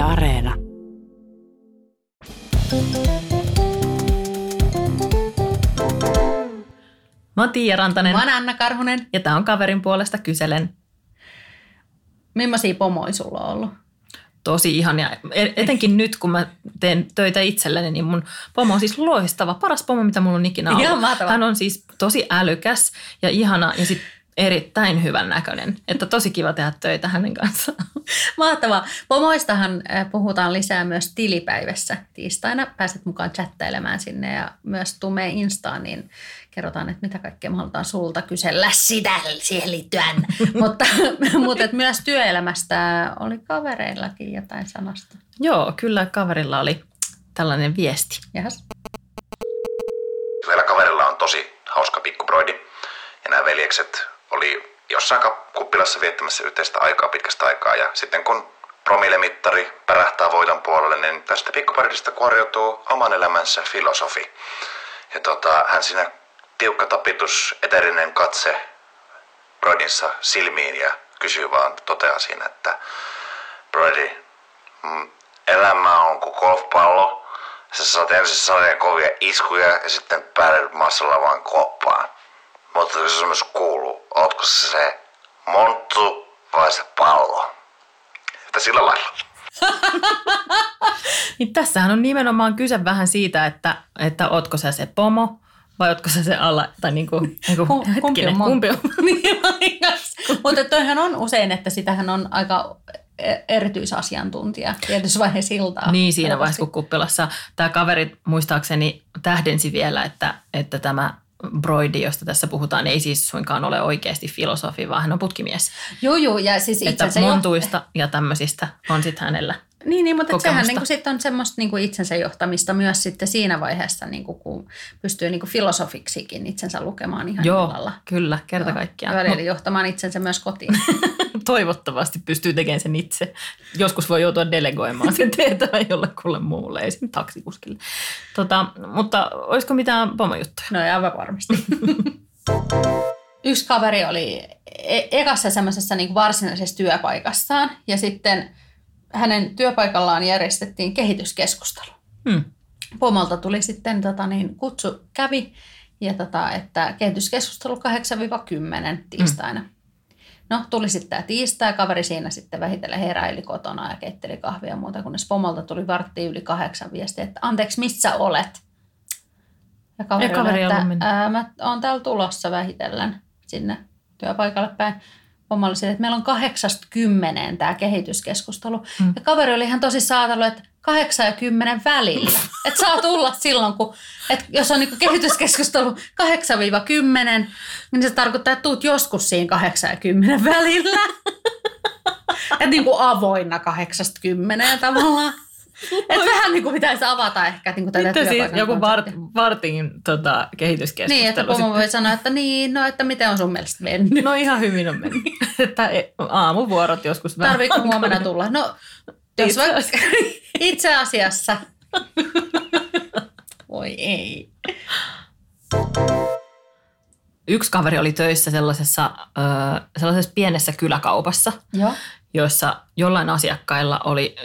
Yle Areena. Mä oon Tiia Rantanen Mä oon Anna Karhunen. ja tää on kaverin puolesta kyselen. Millaisia pomoja sulla on ollut? Tosi ihania. E- Etenkin nyt, kun mä teen töitä itselleni, niin mun pomo on siis loistava. Paras pomo, mitä mulla on ikinä ollut. Ihan mahtava. Hän on siis tosi älykäs ja ihana ja sit erittäin hyvän näköinen. Että tosi kiva tehdä töitä hänen kanssaan. Mahtavaa. Pomoistahan puhutaan lisää myös tilipäivässä tiistaina. Pääset mukaan chattailemaan sinne ja myös meidän Instaan, niin kerrotaan, että mitä kaikkea me halutaan sulta kysellä sitä siihen liittyen. mutta mutta et myös työelämästä oli kavereillakin jotain sanasta. Joo, kyllä kaverilla oli tällainen viesti. Jahas. Meillä kaverilla on tosi hauska pikkubroidi. Ja nämä veljekset oli jossain kuppilassa viettämässä yhteistä aikaa pitkästä aikaa. Ja sitten kun promillemittari pärähtää voiton puolelle, niin tästä pikkubroidista kuoriutuu oman elämänsä filosofi. Ja tota, hän siinä tiukka tapitus, eterinen katse broidinsa silmiin ja kysyy vaan, toteaa siinä, että Brody, mm, elämä on kuin golfpallo. Sä saat ensin sarjan kovia iskuja ja sitten päädyt massalla vaan koppaan. Mutta kysymys kuuluu, ootko se se monttu vai se pallo? Että sillä lailla. Niin tässähän on nimenomaan kyse vähän siitä, että, että ootko sä se pomo vai ootko sä se alla, tai niin kuin, niin kuin Ku- kumpi on mon- kumpi on? Niin. Mutta toihan on usein, että sitähän on aika erityisasiantuntija tietyssä vaiheessa iltaa. Niin siinä vaiheessa, kun kuppilassa tämä kaveri muistaakseni tähdensi vielä, että, että tämä broidi, josta tässä puhutaan, ei siis suinkaan ole oikeasti filosofi, vaan hän on putkimies. Joo, joo, ja siis Että itsensä jo- montuista ja tämmöisistä on sitten hänellä. Niin, niin mutta sehän niin sit on semmoista niin kuin itsensä johtamista myös sitten siinä vaiheessa, niin kuin, kun pystyy niin kuin filosofiksikin itsensä lukemaan ihan Joo, illalla. kyllä, kerta Joo. kaikkiaan. Välillä johtamaan itsensä myös kotiin. Toivottavasti pystyy tekemään sen itse. Joskus voi joutua delegoimaan sen tehtävän jollekulle muulle, esimerkiksi taksikuskille. Tota, mutta olisiko mitään pomojuttuja? No aivan varmasti. Yksi kaveri oli e- ekassa semmoisessa niin varsinaisessa työpaikassaan ja sitten hänen työpaikallaan järjestettiin kehityskeskustelu. Hmm. Pomolta tuli sitten tota, niin, kutsu kävi ja tota, että kehityskeskustelu 8-10 tiistaina. No tuli sitten tämä tiistai, kaveri siinä sitten vähitellen heräili kotona ja keitteli kahvia ja muuta, kunnes pomolta tuli vartti yli kahdeksan viestiä, että anteeksi, missä olet? Ja kaveri, Ei kaveri oli, että ää, mä oon täällä tulossa vähitellen sinne työpaikalle päin. Oli sille, että meillä on kahdeksasta kymmeneen tämä kehityskeskustelu. Mm. Ja kaveri oli ihan tosi saatellut, että kahdeksan ja kymmenen välillä. että saa tulla silloin, kun, että jos on niinku kehityskeskustelu 8-10, niin se tarkoittaa, että tuut joskus siinä 8 ja 10 välillä. että niinku avoinna 8-10 tavallaan. Että vähän niin kuin pitäisi avata ehkä niin kuin tätä Sitten siis joku vart, vartin tota, kehityskeskustelu. Niin, että pomo voi sanoa, että niin, no että miten on sun mielestä mennyt. No ihan hyvin on mennyt. että e- aamuvuorot joskus vähän. Tarviiko huomenna tulla? No, jos Itse vaikka itse asiassa. Voi ei. Yksi kaveri oli töissä sellaisessa, sellaisessa pienessä kyläkaupassa, Joo. Jossa jollain asiakkailla oli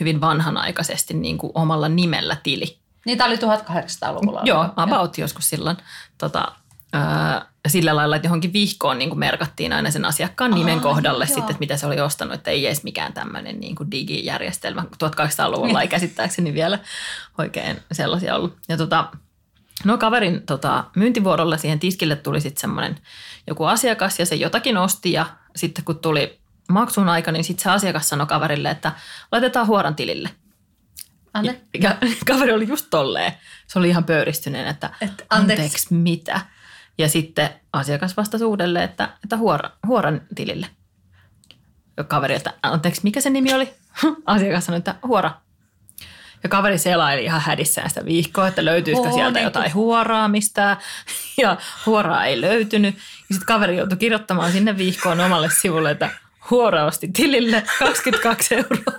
hyvin vanhanaikaisesti niin kuin omalla nimellä tili. Niitä oli 1800-luvulla. Joo, about joskus silloin. Tota, ää, sillä lailla, että johonkin vihkoon niin kuin merkattiin aina sen asiakkaan nimen Aa, kohdalle joo. sitten, että mitä se oli ostanut, että ei edes mikään tämmöinen niin kuin digijärjestelmä. 1800-luvulla ei käsittääkseni vielä oikein sellaisia ollut. Ja tota, no kaverin tota, myyntivuorolla siihen tiskille tuli sitten semmoinen joku asiakas ja se jotakin osti ja sitten kun tuli maksun aika, niin sitten se asiakas sanoi kaverille, että laitetaan huoran tilille. Ante? Ja kaveri oli just tolleen. Se oli ihan pöyristyneen, että Et anteeksi. anteeksi. mitä. Ja sitten asiakas vastasi uudelleen, että, että huora, huoran tilille. Ja kaveri, että anteeksi, mikä se nimi oli? Asiakas sanoi, että huora. Ja kaveri selaili ihan hädissään sitä viikkoa, että löytyisikö Oo, sieltä niin jotain huoraa mistään. Ja huoraa ei löytynyt. Ja sitten kaveri joutui kirjoittamaan sinne viikkoon omalle sivulle, että huora osti tilille 22 euroa.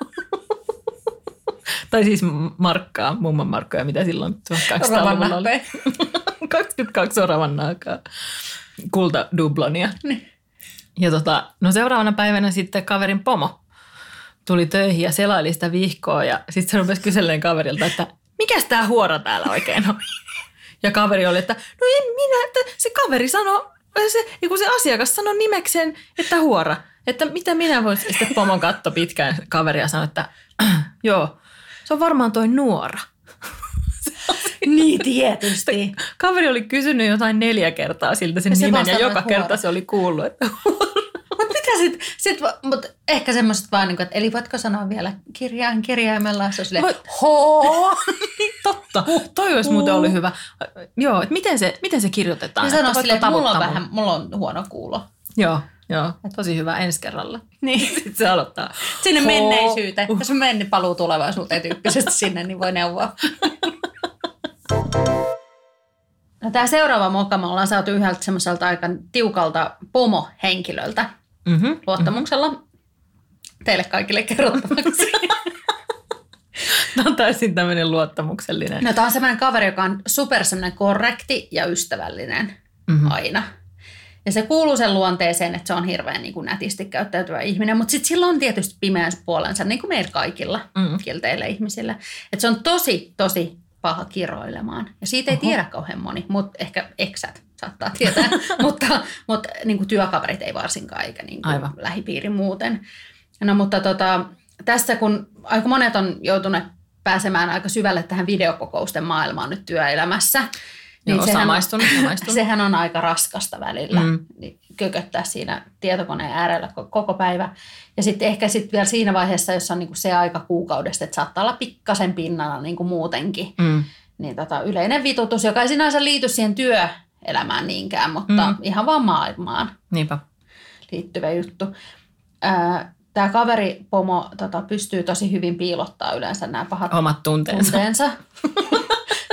tai siis markkaa, mumman markkoja, mitä silloin 1800-luvulla oli. 22 oravan naakaa. Kulta dublonia. Niin. Ja tota, no seuraavana päivänä sitten kaverin pomo tuli töihin ja selaili sitä vihkoa ja sitten se rupesi kyselleen kaverilta, että mikäs tämä huora täällä oikein on? Ja kaveri oli, että no en minä, että se kaveri sanoi, se, kun se asiakas sanoi nimekseen, että huora. Että mitä minä voisin, sitten pomon katto pitkään kaveria sanoi, että joo, se on varmaan toi nuora. Niin tietysti. Kaveri oli kysynyt jotain neljä kertaa siltä sen Ja se nimen ja joka että kerta huora. se oli kuullut, että Mutta mitä sit, sit mut ehkä semmoiset vaan, niinku, että eli voitko sanoa vielä kirjain kirjaimella, se on silleen, Voit- hoo. totta. Toi olisi muuten ollut hyvä. Joo, että miten se, miten se kirjoitetaan? Ja sanoa silleen, että mulla on vähän, mulla on huono kuulo. Joo, joo. Tosi hyvä ensi kerralla. Niin. Sitten se aloittaa. Sinne Hoo. menneisyyteen. Jos on mennyt paluu tulevaisuuteen tyyppisesti sinne, niin voi neuvoa. No, tämä seuraava moka me ollaan saatu yhdeltä semmoiselta aika tiukalta pomohenkilöltä Mm-hmm. luottamuksella. Teille kaikille kerrottavaksi. Tämä on täysin tämmöinen luottamuksellinen. No tämä on semmoinen kaveri, joka on super semmoinen korrekti ja ystävällinen Mhm. aina. Ja se kuuluu sen luonteeseen, että se on hirveän niin kuin nätisti käyttäytyvä ihminen, mutta sitten sillä on tietysti pimeänsä puolensa, niin kuin meillä kaikilla Mm. kilteillä ihmisillä. Että se on tosi, tosi paha kiroilemaan. Ja siitä ei Oho. tiedä kauhean moni, mutta ehkä eksät saattaa tietää, mutta, mutta niin kuin työkaverit ei varsinkaan, eikä niin kuin Aivan. lähipiiri muuten. No mutta tota, tässä kun aika monet on joutuneet pääsemään aika syvälle tähän videokokousten maailmaan nyt työelämässä, Joo, sehän on- samaistunut, samaistunut. Sehän on aika raskasta välillä, Mm. mm. kököttää siinä tietokoneen äärellä ko- koko päivä. Ja sitten ehkä sitten vielä siinä vaiheessa, jos on niinku se aika kuukaudesta, että saattaa olla pikkasen pinnalla niinku muutenkin, Mm. niin tota, yleinen vitutus, joka ei sinänsä liity siihen työelämään niinkään, mutta Mm. ihan vaan maailmaan Niinpä. liittyvä juttu. Tämä kaveri Pomo tota, pystyy tosi hyvin piilottaa yleensä nämä pahat Omat tunteensa. tunteensa.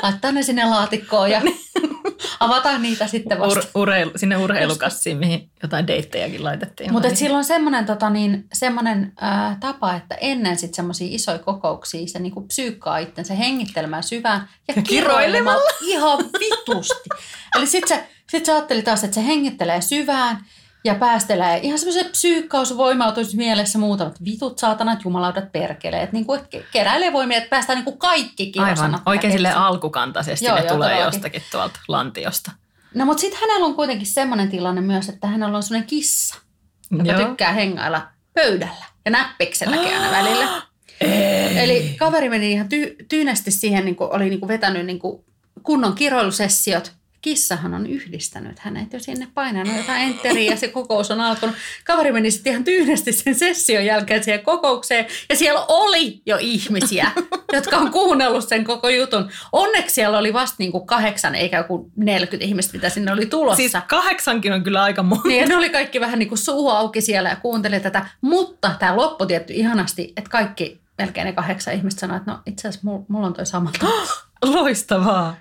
Laittaa ne sinne laatikkoon ja avataan niitä sitten vasta. Ur, urheilu, sinne urheilukassiin, mihin jotain deittejäkin laitettiin. Mutta sillä on semmoinen tota, niin, semmonen, ää, tapa, että ennen sitten semmoisia isoja kokouksia se niinku psyykkaa itsensä hengittelemään syvään ja, Ja kiroilemalla ihan vitusti. Eli sitten se, sit se ajatteli taas, että se hengittelee syvään ja päästelee ihan semmoisen psyykkaus voimautuisi mielessä muutamat vitut, saatanat, jumalaudat, perkeleet. Niin kuin, että keräilee voimia, että päästään niin kuin kaikki Aivan, kirosanat. oikein mitä sille alkukantaisesti Joo, ne joo, tulee todellakin. jostakin tuolta lantiosta. No mutta sitten hänellä on kuitenkin semmoinen tilanne myös, että hänellä on semmoinen kissa, joka Joo. tykkää hengailla pöydällä ja näppikselläkin aina välillä. Ei. Eli kaveri meni ihan ty- tyynesti siihen, niin kuin oli niin kuin vetänyt niin kuin kunnon kiroilusessiot. Kissahan on yhdistänyt hänet jo sinne painanut jotain enteriä ja se kokous on alkanut. Kaveri meni sitten ihan tyynesti sen session jälkeen siihen kokoukseen ja siellä oli jo ihmisiä, jotka on kuunnellut sen koko jutun. Onneksi siellä oli vasta niin kuin kahdeksan eikä joku 40 ihmistä, mitä sinne oli tulossa. Siis kahdeksankin on kyllä aika monta. Niin, ne oli kaikki vähän niin kuin suu auki siellä ja kuunteli tätä. Mutta tämä loppui tietty ihanasti, että kaikki melkein ne kahdeksan ihmistä sanoivat, että no itse asiassa mulla, mulla on toi sama. Loistavaa.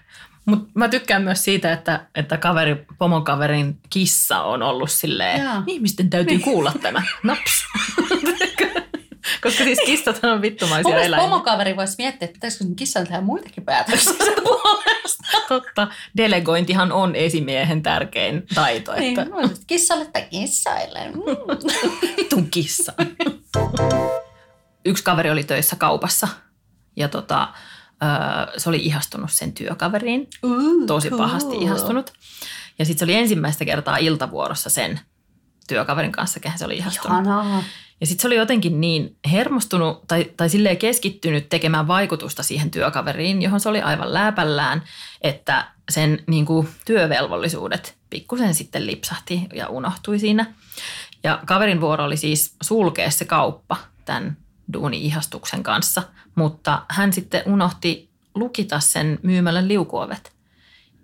Mutta mä tykkään myös siitä, että, että kaveri, pomokaverin kissa on ollut silleen, Joo. ihmisten täytyy Niin. kuulla tämä. Naps. Koska siis kissat on vittumaisia Mun eläimiä. pomokaveri voisi miettiä, että pitäisikö kissan tehdä muitakin päätöksiä puolesta. Totta. Delegointihan on esimiehen tärkein taito. Niin, Että kissalle tai kissaille. Mm. kissa. Yksi kaveri oli töissä kaupassa ja tota, se oli ihastunut sen työkaveriin. Tosi pahasti ihastunut. Ja sitten se oli ensimmäistä kertaa iltavuorossa sen työkaverin kanssa, kehen se oli ihastunut. Ihanaa. Ja sitten se oli jotenkin niin hermostunut tai, tai silleen keskittynyt tekemään vaikutusta siihen työkaveriin, johon se oli aivan lääpällään, että sen niin kuin, työvelvollisuudet pikkusen sitten lipsahti ja unohtui siinä. Ja kaverin vuoro oli siis sulkea se kauppa tämän duuni-ihastuksen kanssa, mutta hän sitten unohti lukita sen myymälän liukuovet.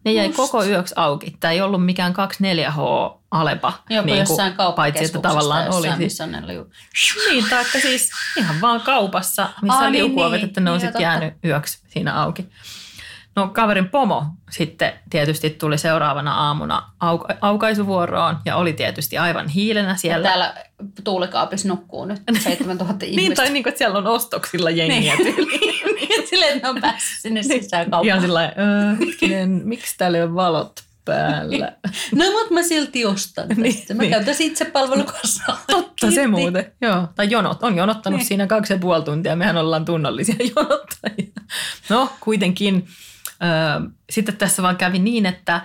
Ne jäi Just. koko yöksi auki. Tämä ei ollut mikään 24H Alepa, Jopa niin jossain paitsi että tavallaan oli. missä ne liu... niin, taikka siis ihan vaan kaupassa, missä on niin, liukuovet, niin. että ne on Niin, sitten jäänyt yöksi siinä auki. No kaverin pomo sitten tietysti tuli seuraavana aamuna auka- aukaisuvuoroon ja oli tietysti aivan hiilenä siellä. Täällä tuulikaapissa nukkuu nyt 7000 ihmistä. Niin, tai niin kuin, että siellä on ostoksilla jengiä Niin. tyyliin. Silleen, että ne on päässyt sinne sisään kauppaan. Ihan sillä "Öö, hetkinen, miksi täällä ole valot päällä. No, mutta mä silti ostan Niin, tästä. Mä niin. käytän itse palvelukassaa. Totta se muuten, joo. Tai jonot, on jonottanut Niin. siinä kaksi ja puoli tuntia. Mehän ollaan tunnollisia jonottajia. No, kuitenkin. Sitten tässä vaan kävi niin, että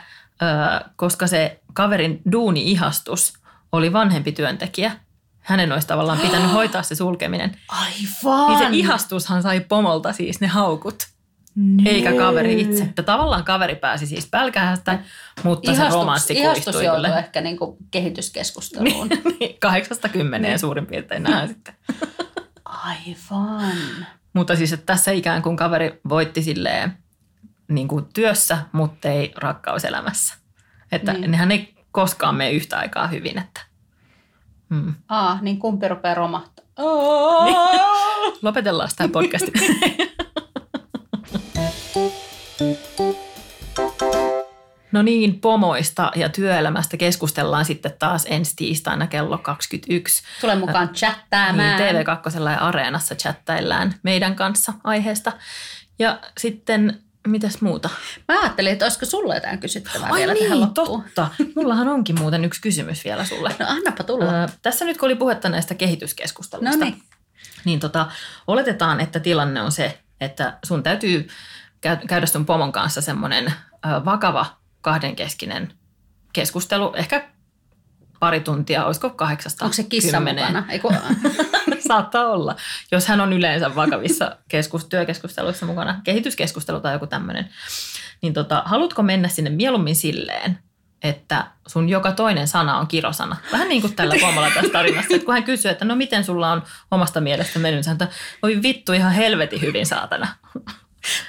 koska se kaverin duuni-ihastus oli vanhempi työntekijä, hänen olisi tavallaan pitänyt hoitaa se sulkeminen. Aivan. Niin se ihastushan sai pomolta siis ne haukut, eikä kaveri itse. Että tavallaan kaveri pääsi siis pälkähästä, mutta se romanssi ihastus kuistui joutui kyllä. ehkä niinku kehityskeskusteluun. Niin, Kahdeksasta kymmeneen suurin piirtein nähdään sitten. Aivan. Mutta siis että tässä ikään kuin kaveri voitti silleen niin kuin työssä, mutta ei rakkauselämässä. Että Niin. niin. nehän ei koskaan mene yhtä aikaa hyvin. Että. Mm. Aa, niin kumpi rupeaa romahtaa? Niin. Lopetellaan tämä podcasti. No niin, pomoista ja työelämästä keskustellaan sitten taas ensi tiistaina kello 21. Tule mukaan Niin, chattaamaan. TV2 ja Areenassa chattaillaan meidän kanssa aiheesta. Ja sitten, mitäs muuta? Mä ajattelin, että olisiko sulle jotain kysyttävää Ai vielä tähän niin, loppuun. totta. Mullahan onkin muuten yksi kysymys vielä sulle. No annapa tulla. Ö, tässä nyt kun oli puhetta näistä kehityskeskusteluista, No niin. niin tota, oletetaan, että tilanne on se, että sun täytyy käy- käydä sun pomon kanssa semmoinen vakava kahdenkeskinen keskustelu, ehkä pari tuntia, olisiko kahdeksasta Onko se kissa kymmeneen. mukana? Eiku, Saattaa olla, jos hän on yleensä vakavissa keskus, työkeskusteluissa mukana, kehityskeskustelu tai joku tämmöinen. Niin tota, haluatko mennä sinne mieluummin silleen, että sun joka toinen sana on kirosana. Vähän niin kuin tällä pomolla tässä tarinassa. Että kun hän kysyy, että no miten sulla on omasta mielestä mennyt, hän voi vittu ihan helvetin hyvin saatana.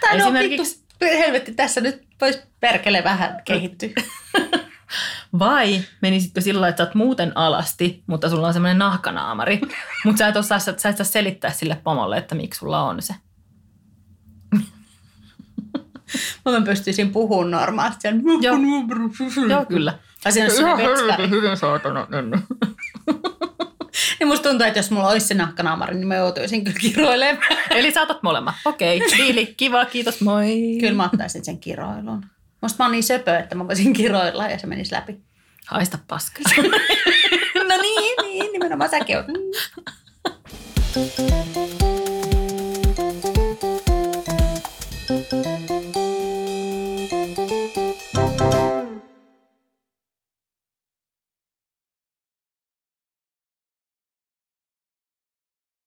tai no Esimerkiksi- vittu, helvetti, tässä nyt voisi perkele vähän kehittyä. Vai menisitkö sillä että sä oot muuten alasti, mutta sulla on semmoinen nahkanaamari, mutta sä et, osaa, sä et saa selittää sille pomolle, että miksi sulla on se. Mä pystyisin puhumaan normaalisti. Joo. Joo, kyllä. Tai siinä semmoinen vetskari. hyvin saatana. Niin musta tuntuu, että jos mulla olisi se nahkanaamari, niin mä joutuisin kyllä kiroilemaan. Eli saatat molemmat. Okei, diili, kiva, kiitos, moi. Kyllä mä ottaisin sen kiroilun. Musta mä oon niin söpö, että mä voisin kiroilla ja se menisi läpi. Haista paska. No niin, niin, nimenomaan säkin oot.